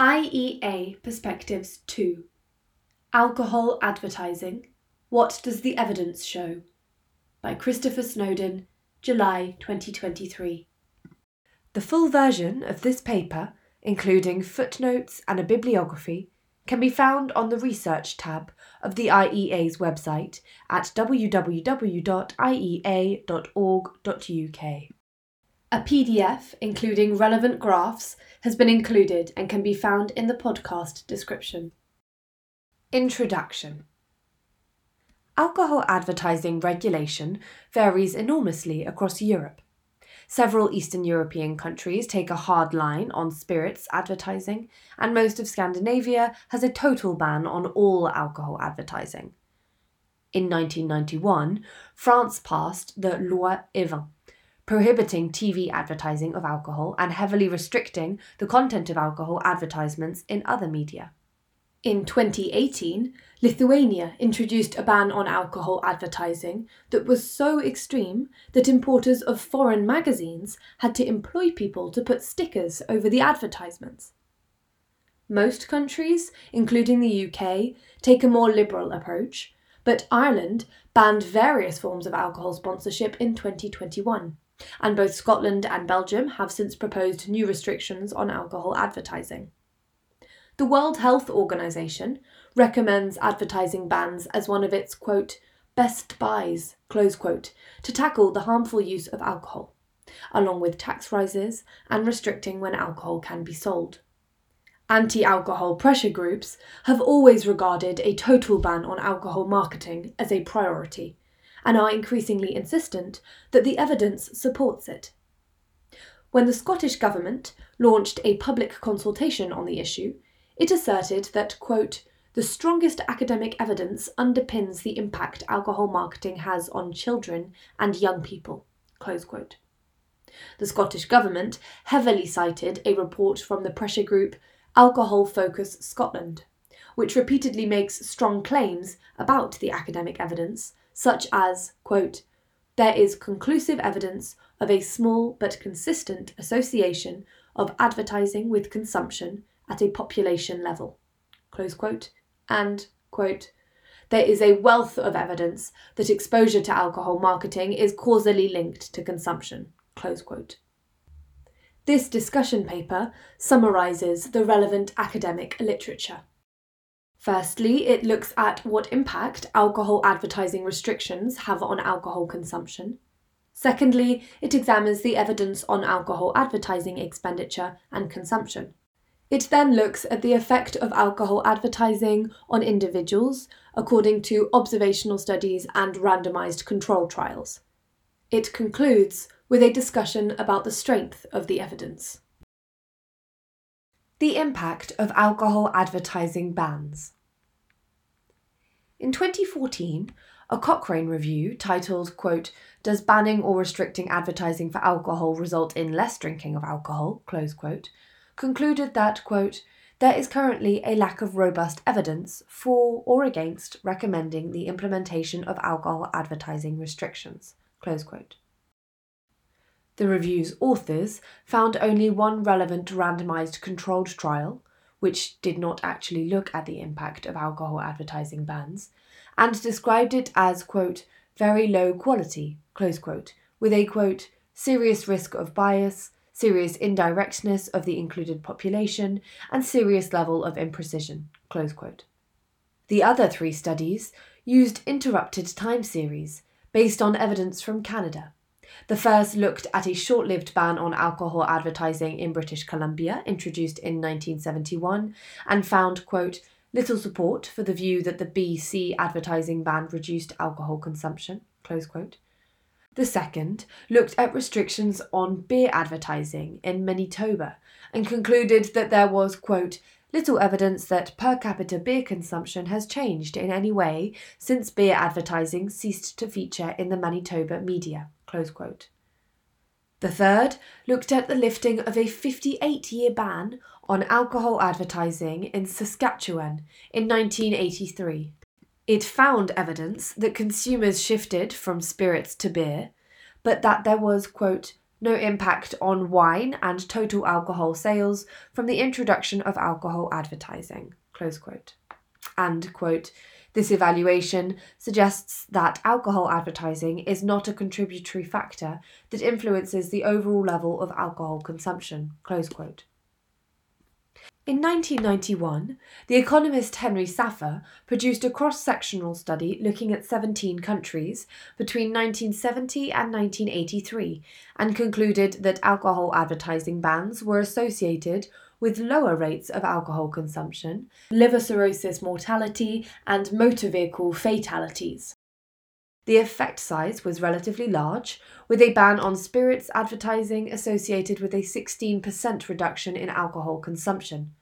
IEA Perspectives 2 Alcohol Advertising What Does the Evidence Show? by Christopher Snowdon, July 2023. The full version of this paper, including footnotes and a bibliography, can be found on the Research tab of the IEA's website at www.iea.org.uk. A PDF, including relevant graphs, has been included and can be found in the podcast description. Introduction Alcohol advertising regulation varies enormously across Europe. Several Eastern European countries take a hard line on spirits advertising, and most of Scandinavia has a total ban on all alcohol advertising. In 1991, France passed the Loi Evin, prohibiting TV advertising of alcohol and heavily restricting the content of alcohol advertisements in other media. In 2018, Lithuania introduced a ban on alcohol advertising that was so extreme that importers of foreign magazines had to employ people to put stickers over the advertisements. Most countries, including the UK, take a more liberal approach, but Ireland banned various forms of alcohol sponsorship in 2021 and both Scotland and Belgium have since proposed new restrictions on alcohol advertising. The World Health Organization recommends advertising bans as one of its quote best buys close quote to tackle the harmful use of alcohol, along with tax rises and restricting when alcohol can be sold. Anti alcohol pressure groups have always regarded a total ban on alcohol marketing as a priority and are increasingly insistent that the evidence supports it. When the Scottish Government launched a public consultation on the issue, it asserted that, quote, the strongest academic evidence underpins the impact alcohol marketing has on children and young people. The Scottish Government heavily cited a report from the pressure group Alcohol Focus Scotland, which repeatedly makes strong claims about the academic evidence such as, quote, there is conclusive evidence of a small but consistent association of advertising with consumption at a population level, close quote, and, quote, there is a wealth of evidence that exposure to alcohol marketing is causally linked to consumption, close quote. This discussion paper summarises the relevant academic literature. Firstly, it looks at what impact alcohol advertising restrictions have on alcohol consumption. Secondly, it examines the evidence on alcohol advertising expenditure and consumption. It then looks at the effect of alcohol advertising on individuals according to observational studies and randomised control trials. It concludes with a discussion about the strength of the evidence. The impact of alcohol advertising bans. In 2014, a Cochrane review titled, quote, Does banning or restricting advertising for alcohol result in less drinking of alcohol? Close quote, concluded that, quote, there is currently a lack of robust evidence for or against recommending the implementation of alcohol advertising restrictions. Close quote. The review's authors found only one relevant randomised controlled trial, which did not actually look at the impact of alcohol advertising bans, and described it as, quote, very low quality, close quote, with a, quote, serious risk of bias, serious indirectness of the included population, and serious level of imprecision, close quote. The other three studies used interrupted time series based on evidence from Canada the first looked at a short lived ban on alcohol advertising in British Columbia, introduced in 1971, and found, quote, little support for the view that the BC advertising ban reduced alcohol consumption, close quote. The second looked at restrictions on beer advertising in Manitoba and concluded that there was, quote, little evidence that per capita beer consumption has changed in any way since beer advertising ceased to feature in the Manitoba media. The third looked at the lifting of a 58 year ban on alcohol advertising in Saskatchewan in 1983. It found evidence that consumers shifted from spirits to beer, but that there was, quote, no impact on wine and total alcohol sales from the introduction of alcohol advertising. Close quote. And, quote, this evaluation suggests that alcohol advertising is not a contributory factor that influences the overall level of alcohol consumption. In 1991, the economist Henry Saffer produced a cross sectional study looking at 17 countries between 1970 and 1983 and concluded that alcohol advertising bans were associated with lower rates of alcohol consumption, liver cirrhosis mortality, and motor vehicle fatalities. The effect size was relatively large, with a ban on spirits advertising associated with a 16% reduction in alcohol consumption.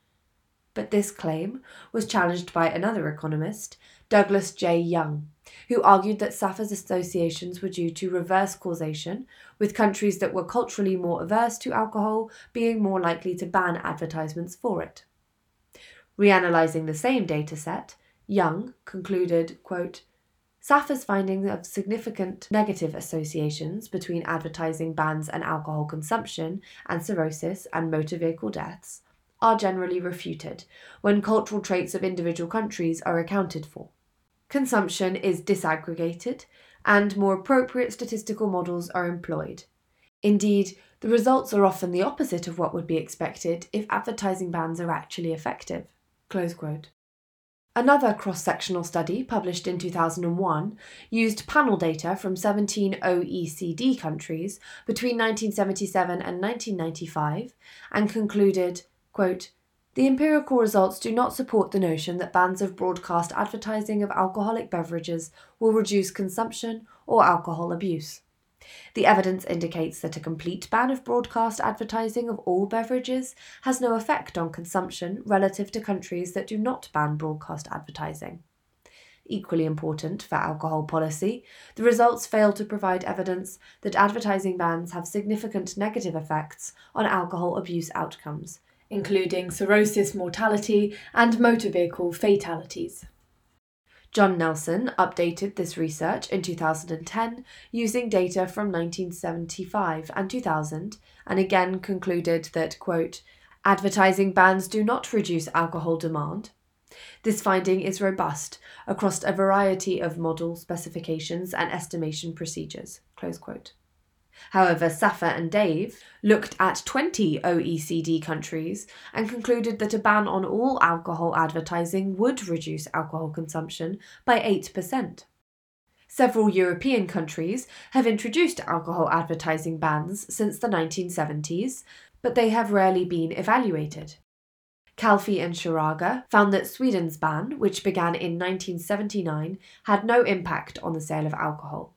But this claim was challenged by another economist, Douglas J. Young, who argued that Saffer's associations were due to reverse causation, with countries that were culturally more averse to alcohol being more likely to ban advertisements for it. Reanalyzing the same data set, Young concluded, quote, Saffer's findings of significant negative associations between advertising bans and alcohol consumption and cirrhosis and motor vehicle deaths are generally refuted when cultural traits of individual countries are accounted for. Consumption is disaggregated, and more appropriate statistical models are employed. Indeed, the results are often the opposite of what would be expected if advertising bans are actually effective. Another cross sectional study, published in 2001, used panel data from 17 OECD countries between 1977 and 1995 and concluded, quote, the empirical results do not support the notion that bans of broadcast advertising of alcoholic beverages will reduce consumption or alcohol abuse. The evidence indicates that a complete ban of broadcast advertising of all beverages has no effect on consumption relative to countries that do not ban broadcast advertising. Equally important for alcohol policy, the results fail to provide evidence that advertising bans have significant negative effects on alcohol abuse outcomes, including cirrhosis mortality and motor vehicle fatalities. Jon Nelson updated this research in 2010 using data from 1975 and 2000 and again concluded that, quote, advertising bans do not reduce alcohol demand. This finding is robust across a variety of model specifications and estimation procedures. Close quote. However, Saffer and Dave looked at 20 OECD countries and concluded that a ban on all alcohol advertising would reduce alcohol consumption by 8%. Several European countries have introduced alcohol advertising bans since the 1970s, but they have rarely been evaluated. Kalfi and Sharaga found that Sweden's ban, which began in 1979, had no impact on the sale of alcohol.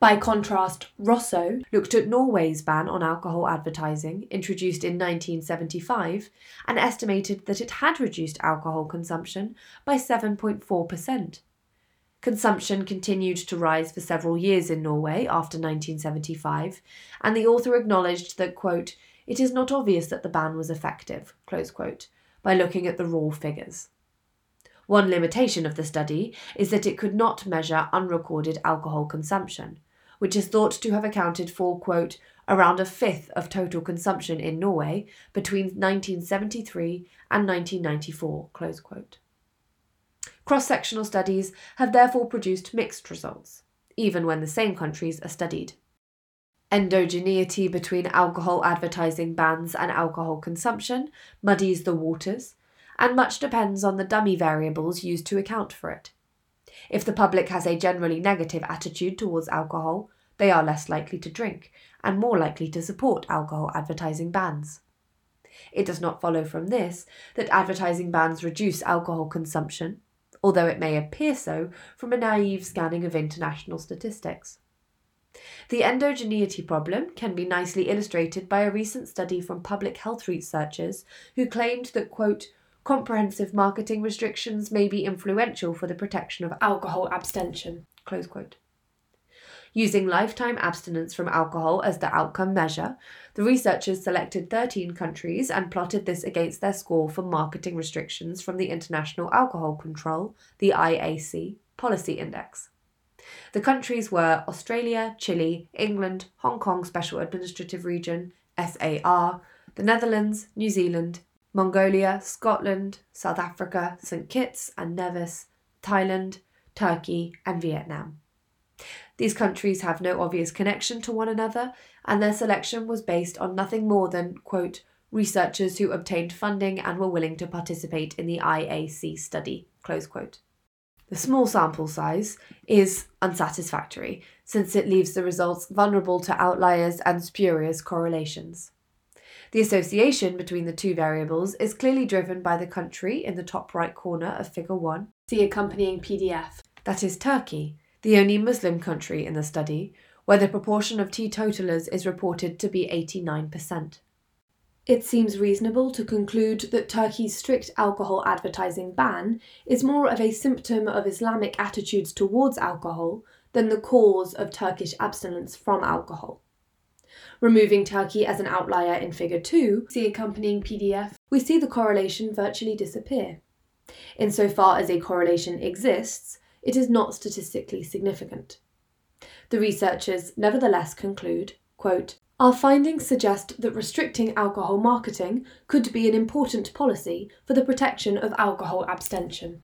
By contrast, Rossow looked at Norway's ban on alcohol advertising, introduced in 1975, and estimated that it had reduced alcohol consumption by 7.4%. Consumption continued to rise for several years in Norway after 1975, and the author acknowledged that, quote, it is not obvious that the ban was effective, quote, by looking at the raw figures. One limitation of the study is that it could not measure unrecorded alcohol consumption, which is thought to have accounted for, quote, around a fifth of total consumption in Norway between 1973 and 1994, close quote. Cross sectional studies have therefore produced mixed results, even when the same countries are studied. Endogeneity between alcohol advertising bans and alcohol consumption muddies the waters, and much depends on the dummy variables used to account for it. If the public has a generally negative attitude towards alcohol, they are less likely to drink and more likely to support alcohol advertising bans. It does not follow from this that advertising bans reduce alcohol consumption, although it may appear so from a naive scanning of international statistics. The endogeneity problem can be nicely illustrated by a recent study from public health researchers who claimed that, quote, comprehensive marketing restrictions may be influential for the protection of alcohol abstention. Using lifetime abstinence from alcohol as the outcome measure, the researchers selected 13 countries and plotted this against their score for marketing restrictions from the International Alcohol Control, the IAC, policy index. The countries were Australia, Chile, England, Hong Kong Special Administrative Region, SAR, the Netherlands, New Zealand, Mongolia, Scotland, South Africa, St. Kitts and Nevis, Thailand, Turkey, and Vietnam. These countries have no obvious connection to one another, and their selection was based on nothing more than, quote, researchers who obtained funding and were willing to participate in the IAC study, close quote. The small sample size is unsatisfactory, since it leaves the results vulnerable to outliers and spurious correlations. The association between the two variables is clearly driven by the country in the top right corner of Figure 1. See accompanying PDF. That is Turkey, the only Muslim country in the study, where the proportion of teetotalers is reported to be 89%. It seems reasonable to conclude that Turkey's strict alcohol advertising ban is more of a symptom of Islamic attitudes towards alcohol than the cause of Turkish abstinence from alcohol. Removing Turkey as an outlier in Figure 2, see accompanying PDF, we see the correlation virtually disappear. Insofar as a correlation exists, it is not statistically significant. The researchers nevertheless conclude, quote, our findings suggest that restricting alcohol marketing could be an important policy for the protection of alcohol abstention.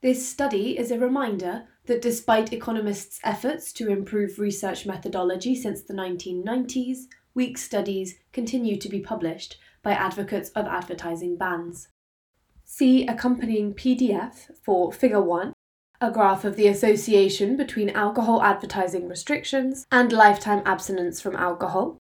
This study is a reminder that despite economists' efforts to improve research methodology since the 1990s, weak studies continue to be published by advocates of advertising bans. See accompanying PDF for Figure 1, a graph of the association between alcohol advertising restrictions and lifetime abstinence from alcohol,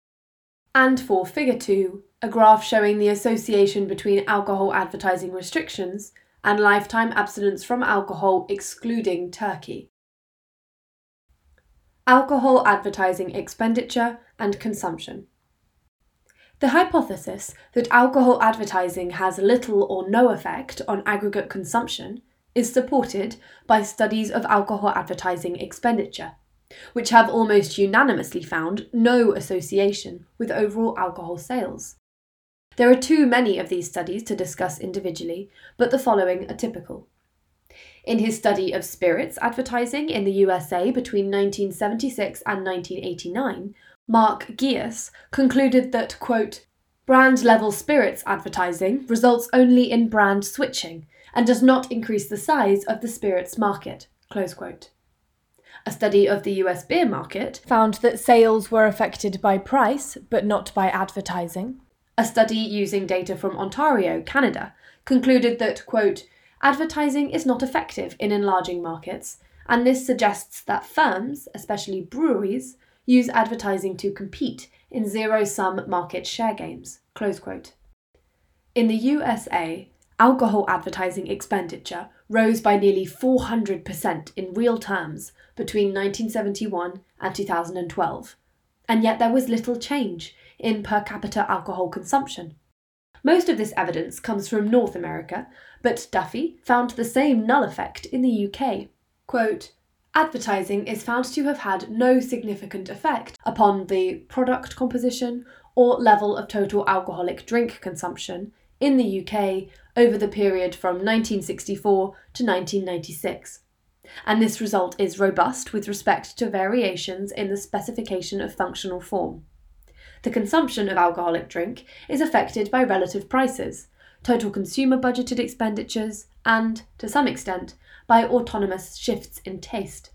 and for Figure 2, a graph showing the association between alcohol advertising restrictions and lifetime abstinence from alcohol excluding Turkey. Alcohol advertising expenditure and consumption. The hypothesis that alcohol advertising has little or no effect on aggregate consumption is supported by studies of alcohol advertising expenditure, which have almost unanimously found no association with overall alcohol sales. There are too many of these studies to discuss individually, but the following are typical. In his study of spirits advertising in the USA between 1976 and 1989, Mark Gius concluded that, quote, brand level spirits advertising results only in brand switching and does not increase the size of the spirits market. A study of the US beer market found that sales were affected by price but not by advertising. A study using data from Ontario, Canada, concluded that, quote, advertising is not effective in enlarging markets, and this suggests that firms, especially breweries, use advertising to compete in zero sum market share games. Close quote. In the USA, alcohol advertising expenditure rose by nearly 400% in real terms between 1971 and 2012, and yet there was little change in per capita alcohol consumption. Most of this evidence comes from North America, but Duffy found the same null effect in the UK. Quote, Advertising is found to have had no significant effect upon the product composition or level of total alcoholic drink consumption in the UK over the period from 1964 to 1996. And this result is robust with respect to variations in the specification of functional form the consumption of alcoholic drink is affected by relative prices, total consumer budgeted expenditures, and, to some extent, by autonomous shifts in taste.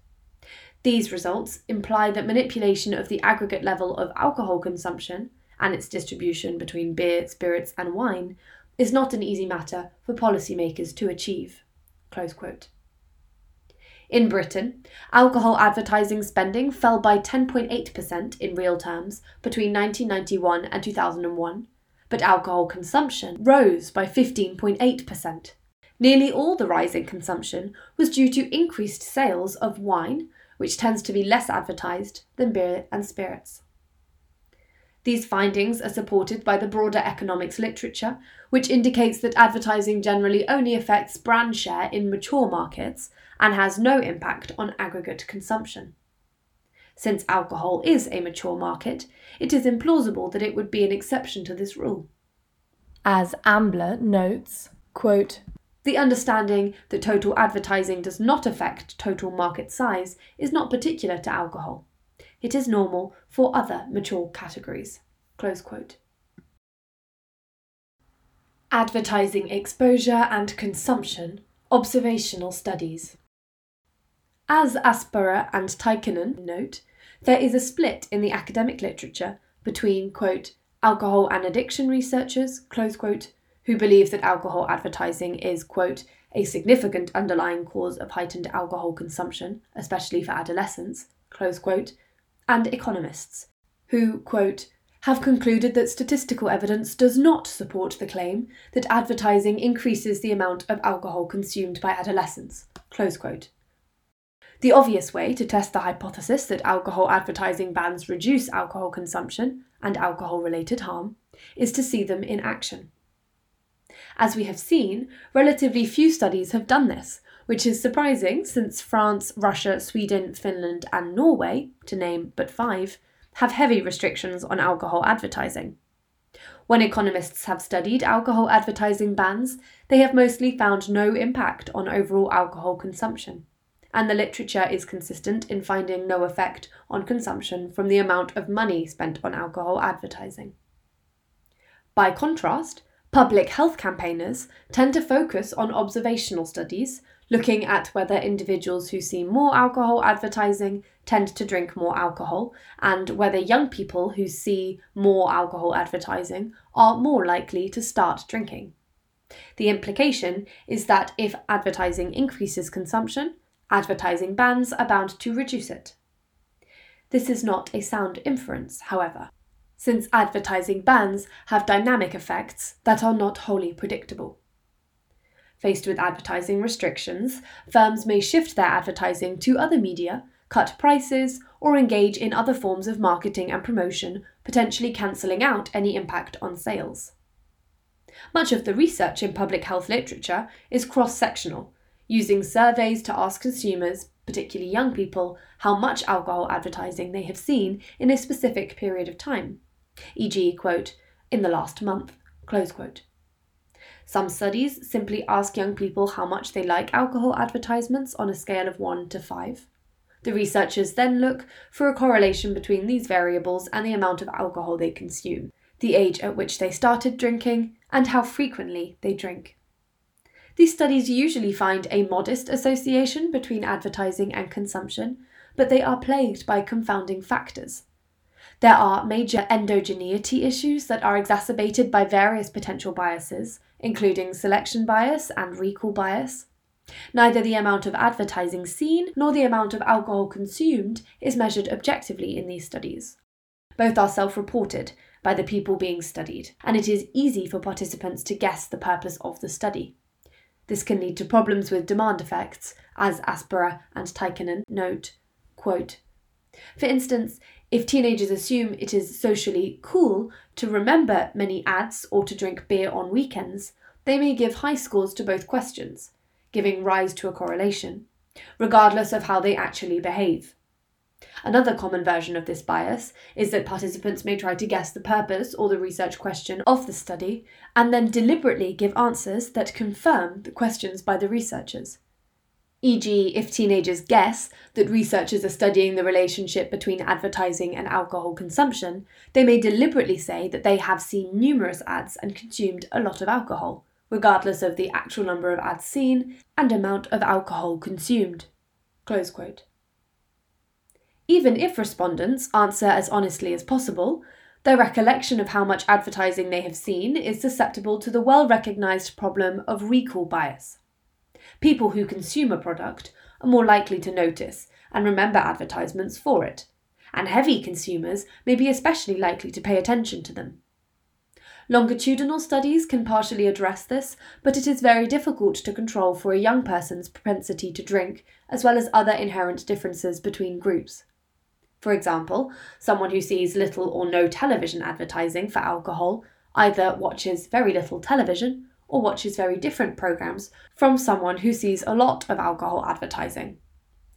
These results imply that manipulation of the aggregate level of alcohol consumption and its distribution between beer, spirits, and wine is not an easy matter for policymakers to achieve. In Britain, alcohol advertising spending fell by 10.8% in real terms between 1991 and 2001, but alcohol consumption rose by 15.8%. Nearly all the rise in consumption was due to increased sales of wine, which tends to be less advertised than beer and spirits. These findings are supported by the broader economics literature, which indicates that advertising generally only affects brand share in mature markets and has no impact on aggregate consumption. Since alcohol is a mature market, it is implausible that it would be an exception to this rule. As Ambler notes, quote, The understanding that total advertising does not affect total market size is not particular to alcohol. It is normal for other mature categories. Advertising exposure and consumption, observational studies. As Aspara and Tikkanen note, there is a split in the academic literature between, quote, alcohol and addiction researchers, close quote, who believe that alcohol advertising is, quote, a significant underlying cause of heightened alcohol consumption, especially for adolescents, close quote, and economists, who, quote, have concluded that statistical evidence does not support the claim that advertising increases the amount of alcohol consumed by adolescents. The obvious way to test the hypothesis that alcohol advertising bans reduce alcohol consumption and alcohol related harm is to see them in action. As we have seen, relatively few studies have done this, which is surprising since France, Russia, Sweden, Finland, and Norway, to name but five, have heavy restrictions on alcohol advertising. When economists have studied alcohol advertising bans, they have mostly found no impact on overall alcohol consumption, and the literature is consistent in finding no effect on consumption from the amount of money spent on alcohol advertising. By contrast, public health campaigners tend to focus on observational studies looking at whether individuals who see more alcohol advertising tend to drink more alcohol, and whether young people who see more alcohol advertising are more likely to start drinking. The implication is that if advertising increases consumption, advertising bans are bound to reduce it. This is not a sound inference, however, since advertising bans have dynamic effects that are not wholly predictable. Faced with advertising restrictions, firms may shift their advertising to other media, cut prices, or engage in other forms of marketing and promotion, potentially cancelling out any impact on sales. Much of the research in public health literature is cross sectional, using surveys to ask consumers, particularly young people, how much alcohol advertising they have seen in a specific period of time, e.g., quote, in the last month, close quote. Some studies simply ask young people how much they like alcohol advertisements on a scale of 1 to 5. The researchers then look for a correlation between these variables and the amount of alcohol they consume, the age at which they started drinking, and how frequently they drink. These studies usually find a modest association between advertising and consumption, but they are plagued by confounding factors. There are major endogeneity issues that are exacerbated by various potential biases, including selection bias and recall bias. Neither the amount of advertising seen nor the amount of alcohol consumed is measured objectively in these studies. Both are self reported by the people being studied, and it is easy for participants to guess the purpose of the study. This can lead to problems with demand effects, as Aspara and Tikkanen note. Quote, for instance, if teenagers assume it is socially cool to remember many ads or to drink beer on weekends, they may give high scores to both questions, giving rise to a correlation, regardless of how they actually behave. Another common version of this bias is that participants may try to guess the purpose or the research question of the study and then deliberately give answers that confirm the questions by the researchers. E.g., if teenagers guess that researchers are studying the relationship between advertising and alcohol consumption, they may deliberately say that they have seen numerous ads and consumed a lot of alcohol, regardless of the actual number of ads seen and amount of alcohol consumed. Even if respondents answer as honestly as possible, their recollection of how much advertising they have seen is susceptible to the well recognised problem of recall bias people who consume a product are more likely to notice and remember advertisements for it, and heavy consumers may be especially likely to pay attention to them. Longitudinal studies can partially address this, but it is very difficult to control for a young person's propensity to drink, as well as other inherent differences between groups. For example, someone who sees little or no television advertising for alcohol either watches very little television or watches very different programs from someone who sees a lot of alcohol advertising.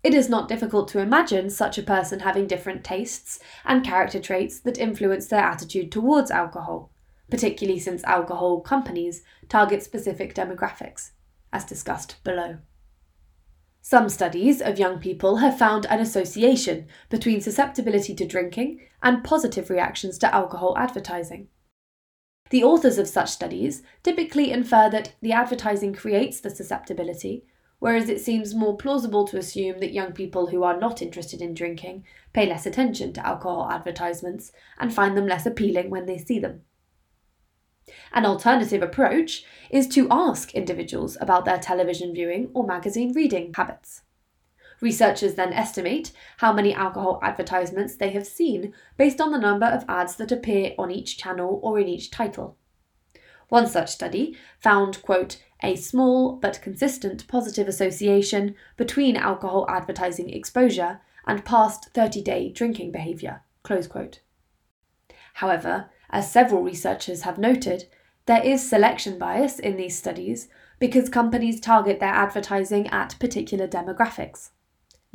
It is not difficult to imagine such a person having different tastes and character traits that influence their attitude towards alcohol, particularly since alcohol companies target specific demographics, as discussed below. Some studies of young people have found an association between susceptibility to drinking and positive reactions to alcohol advertising. The authors of such studies typically infer that the advertising creates the susceptibility, whereas it seems more plausible to assume that young people who are not interested in drinking pay less attention to alcohol advertisements and find them less appealing when they see them. An alternative approach is to ask individuals about their television viewing or magazine reading habits. Researchers then estimate how many alcohol advertisements they have seen based on the number of ads that appear on each channel or in each title. One such study found, quote, a small but consistent positive association between alcohol advertising exposure and past 30 day drinking behaviour. However, as several researchers have noted, there is selection bias in these studies because companies target their advertising at particular demographics.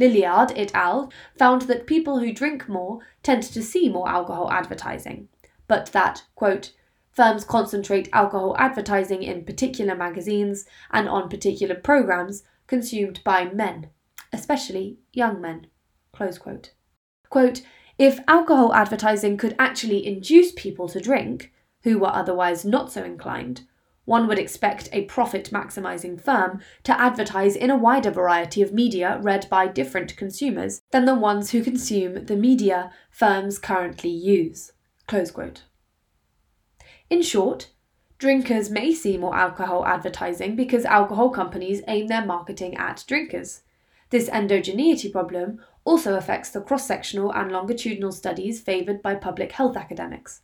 Lilliard et al. found that people who drink more tend to see more alcohol advertising, but that, quote, firms concentrate alcohol advertising in particular magazines and on particular programs consumed by men, especially young men. Close quote. Quote, if alcohol advertising could actually induce people to drink, who were otherwise not so inclined, one would expect a profit maximising firm to advertise in a wider variety of media read by different consumers than the ones who consume the media firms currently use. In short, drinkers may see more alcohol advertising because alcohol companies aim their marketing at drinkers. This endogeneity problem also affects the cross sectional and longitudinal studies favoured by public health academics.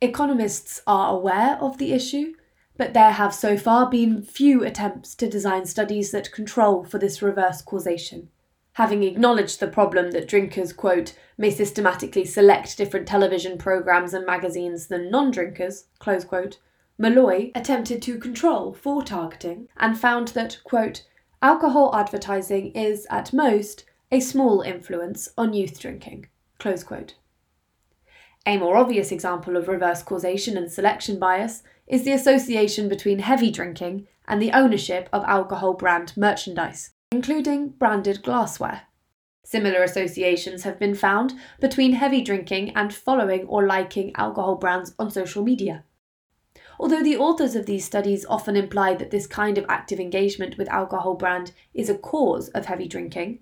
Economists are aware of the issue, but there have so far been few attempts to design studies that control for this reverse causation. Having acknowledged the problem that drinkers, quote, may systematically select different television programs and magazines than non drinkers, close quote, Molloy attempted to control for targeting and found that, quote, alcohol advertising is, at most, a small influence on youth drinking. close quote. A more obvious example of reverse causation and selection bias is the association between heavy drinking and the ownership of alcohol brand merchandise, including branded glassware. Similar associations have been found between heavy drinking and following or liking alcohol brands on social media. Although the authors of these studies often imply that this kind of active engagement with alcohol brand is a cause of heavy drinking,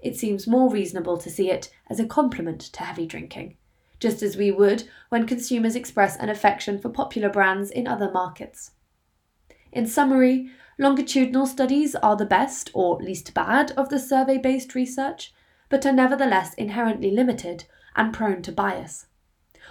it seems more reasonable to see it as a complement to heavy drinking, just as we would when consumers express an affection for popular brands in other markets. In summary, longitudinal studies are the best or least bad of the survey based research, but are nevertheless inherently limited and prone to bias.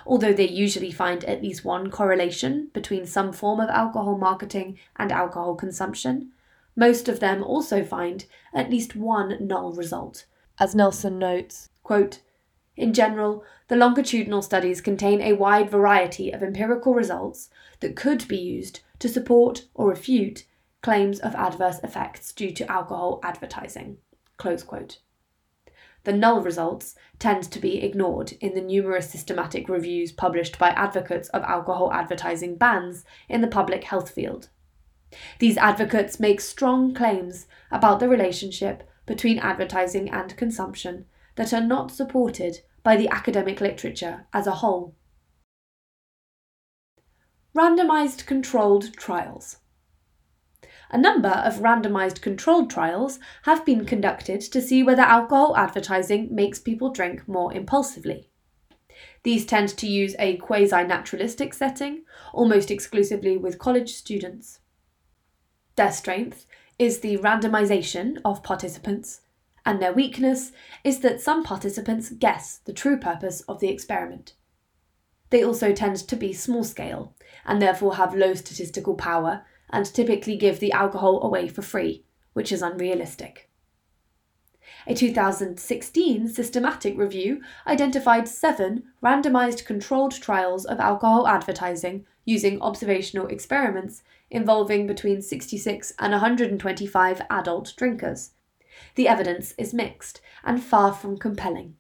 Although they usually find at least one correlation between some form of alcohol marketing and alcohol consumption, most of them also find at least one null result. As Nelson notes, quote, in general, the longitudinal studies contain a wide variety of empirical results that could be used to support or refute claims of adverse effects due to alcohol advertising. The null results tend to be ignored in the numerous systematic reviews published by advocates of alcohol advertising bans in the public health field. These advocates make strong claims about the relationship between advertising and consumption that are not supported by the academic literature as a whole. Randomised controlled trials. A number of randomised controlled trials have been conducted to see whether alcohol advertising makes people drink more impulsively. These tend to use a quasi naturalistic setting, almost exclusively with college students. Their strength is the randomization of participants, and their weakness is that some participants guess the true purpose of the experiment. They also tend to be small scale, and therefore have low statistical power, and typically give the alcohol away for free, which is unrealistic. A 2016 systematic review identified seven randomized controlled trials of alcohol advertising using observational experiments involving between 66 and 125 adult drinkers. The evidence is mixed and far from compelling.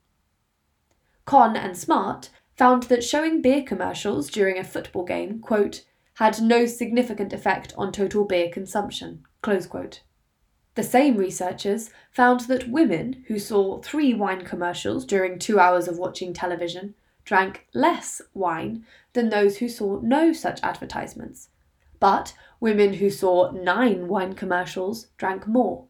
Kohn and Smart found that showing beer commercials during a football game, quote, had no significant effect on total beer consumption. close quote. The same researchers found that women who saw three wine commercials during two hours of watching television drank less wine than those who saw no such advertisements. But women who saw nine wine commercials drank more.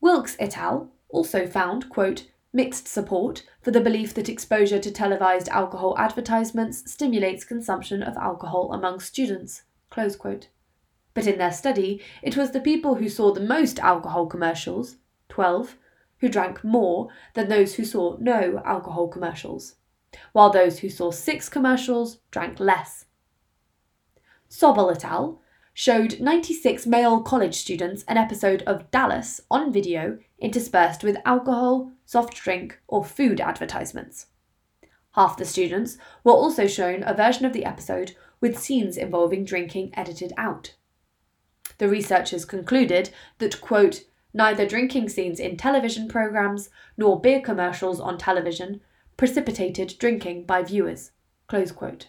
Wilks et al. also found, quote, mixed support for the belief that exposure to televised alcohol advertisements stimulates consumption of alcohol among students. But in their study, it was the people who saw the most alcohol commercials, 12, who drank more than those who saw no alcohol commercials, while those who saw six commercials drank less. Sobell et al. Showed 96 male college students an episode of Dallas on video interspersed with alcohol, soft drink, or food advertisements. Half the students were also shown a version of the episode with scenes involving drinking edited out. The researchers concluded that, quote, neither drinking scenes in television programs nor beer commercials on television precipitated drinking by viewers. close quote.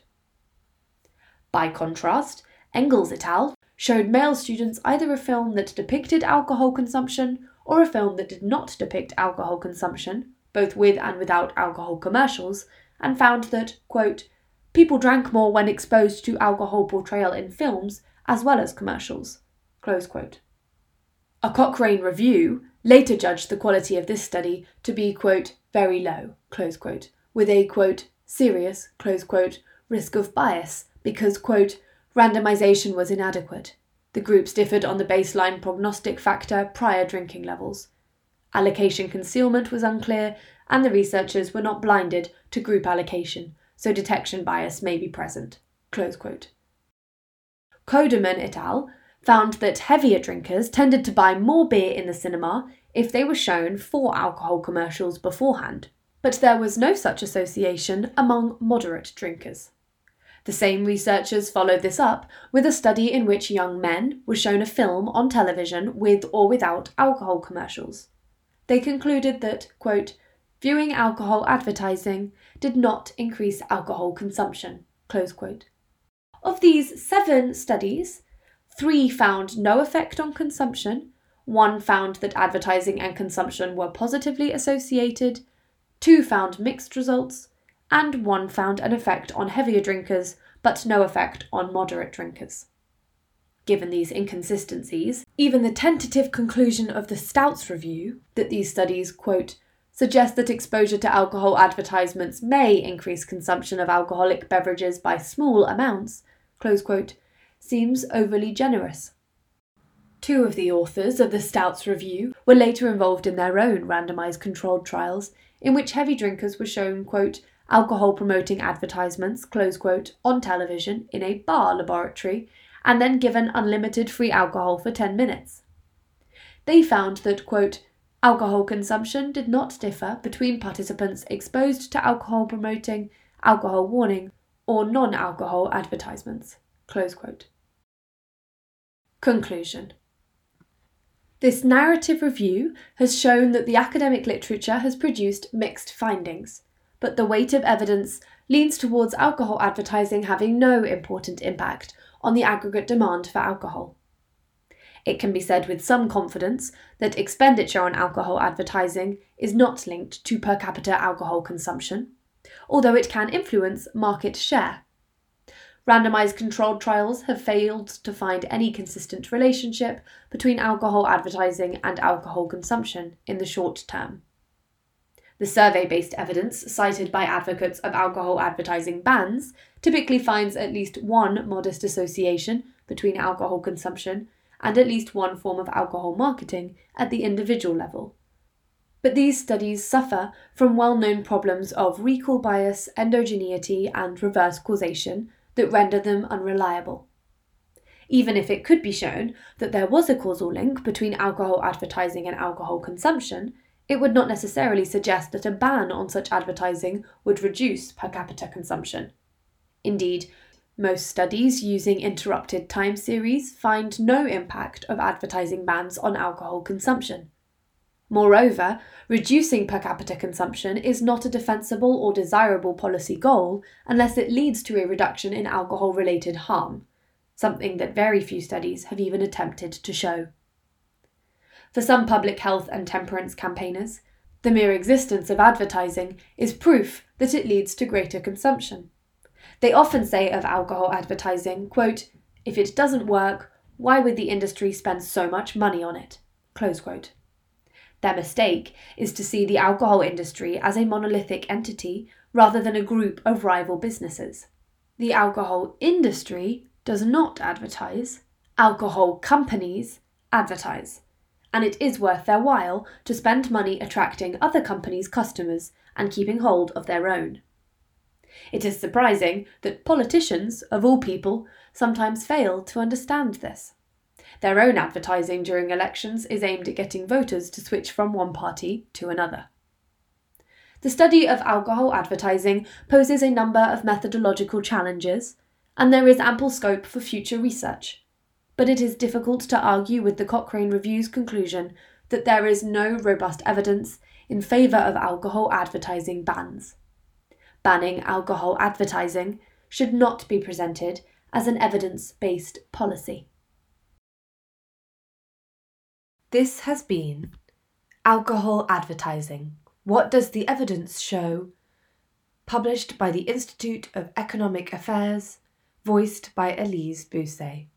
By contrast, Engels et al. Showed male students either a film that depicted alcohol consumption or a film that did not depict alcohol consumption, both with and without alcohol commercials, and found that, quote, people drank more when exposed to alcohol portrayal in films as well as commercials. close quote. A Cochrane review later judged the quality of this study to be, quote, very low, close quote, with a, quote, serious, close quote, risk of bias because, quote, randomization was inadequate. The groups differed on the baseline prognostic factor prior drinking levels. Allocation concealment was unclear, and the researchers were not blinded to group allocation, so detection bias may be present. Koordeman et al. found that heavier drinkers tended to buy more beer in the cinema if they were shown four alcohol commercials beforehand, but there was no such association among moderate drinkers. The same researchers followed this up with a study in which young men were shown a film on television with or without alcohol commercials. They concluded that, quote, viewing alcohol advertising did not increase alcohol consumption. Of these seven studies, three found no effect on consumption, one found that advertising and consumption were positively associated, two found mixed results, and one found an effect on heavier drinkers, but no effect on moderate drinkers. Given these inconsistencies, even the tentative conclusion of the Stautz review that these studies, quote, suggest that exposure to alcohol advertisements may increase consumption of alcoholic beverages by small amounts, quote, seems overly generous. Two of the authors of the Stautz review were later involved in their own randomized controlled trials in which heavy drinkers were shown, quote, alcohol promoting advertisements, close quote, on television in a bar laboratory, and then given unlimited free alcohol for 10 minutes. They found that, quote, alcohol consumption did not differ between participants exposed to alcohol promoting, alcohol warning, or non alcohol advertisements. Close quote. Conclusion This narrative review has shown that the academic literature has produced mixed findings but the weight of evidence leans towards alcohol advertising having no important impact on the aggregate demand for alcohol. It can be said with some confidence that expenditure on alcohol advertising is not linked to per capita alcohol consumption, although it can influence market share. Randomized controlled trials have failed to find any consistent relationship between alcohol advertising and alcohol consumption in the short term. The survey based evidence cited by advocates of alcohol advertising bans typically finds at least one modest association between alcohol consumption and at least one form of alcohol marketing at the individual level. But these studies suffer from well known problems of recall bias, endogeneity, and reverse causation that render them unreliable. Even if it could be shown that there was a causal link between alcohol advertising and alcohol consumption, it would not necessarily suggest that a ban on such advertising would reduce per capita consumption. Indeed, most studies using interrupted time series find no impact of advertising bans on alcohol consumption. Moreover, reducing per capita consumption is not a defensible or desirable policy goal unless it leads to a reduction in alcohol related harm, something that very few studies have even attempted to show. For some public health and temperance campaigners, the mere existence of advertising is proof that it leads to greater consumption. They often say of alcohol advertising, quote, if it doesn't work, why would the industry spend so much money on it? Close quote. Their mistake is to see the alcohol industry as a monolithic entity rather than a group of rival businesses. The alcohol industry does not advertise, alcohol companies advertise, and it is worth their while to spend money attracting other companies' customers and keeping hold of their own. It is surprising that politicians, of all people, sometimes fail to understand this. Their own advertising during elections is aimed at getting voters to switch from one party to another. The study of alcohol advertising poses a number of methodological challenges, and there is ample scope for future research. But it is difficult to argue with the Cochrane Review's conclusion that there is no robust evidence in favour of alcohol advertising bans. Banning alcohol advertising should not be presented as an evidence based policy. This has been Alcohol Advertising What Does the Evidence Show? published by the Institute of Economic Affairs, voiced by Elise Busset.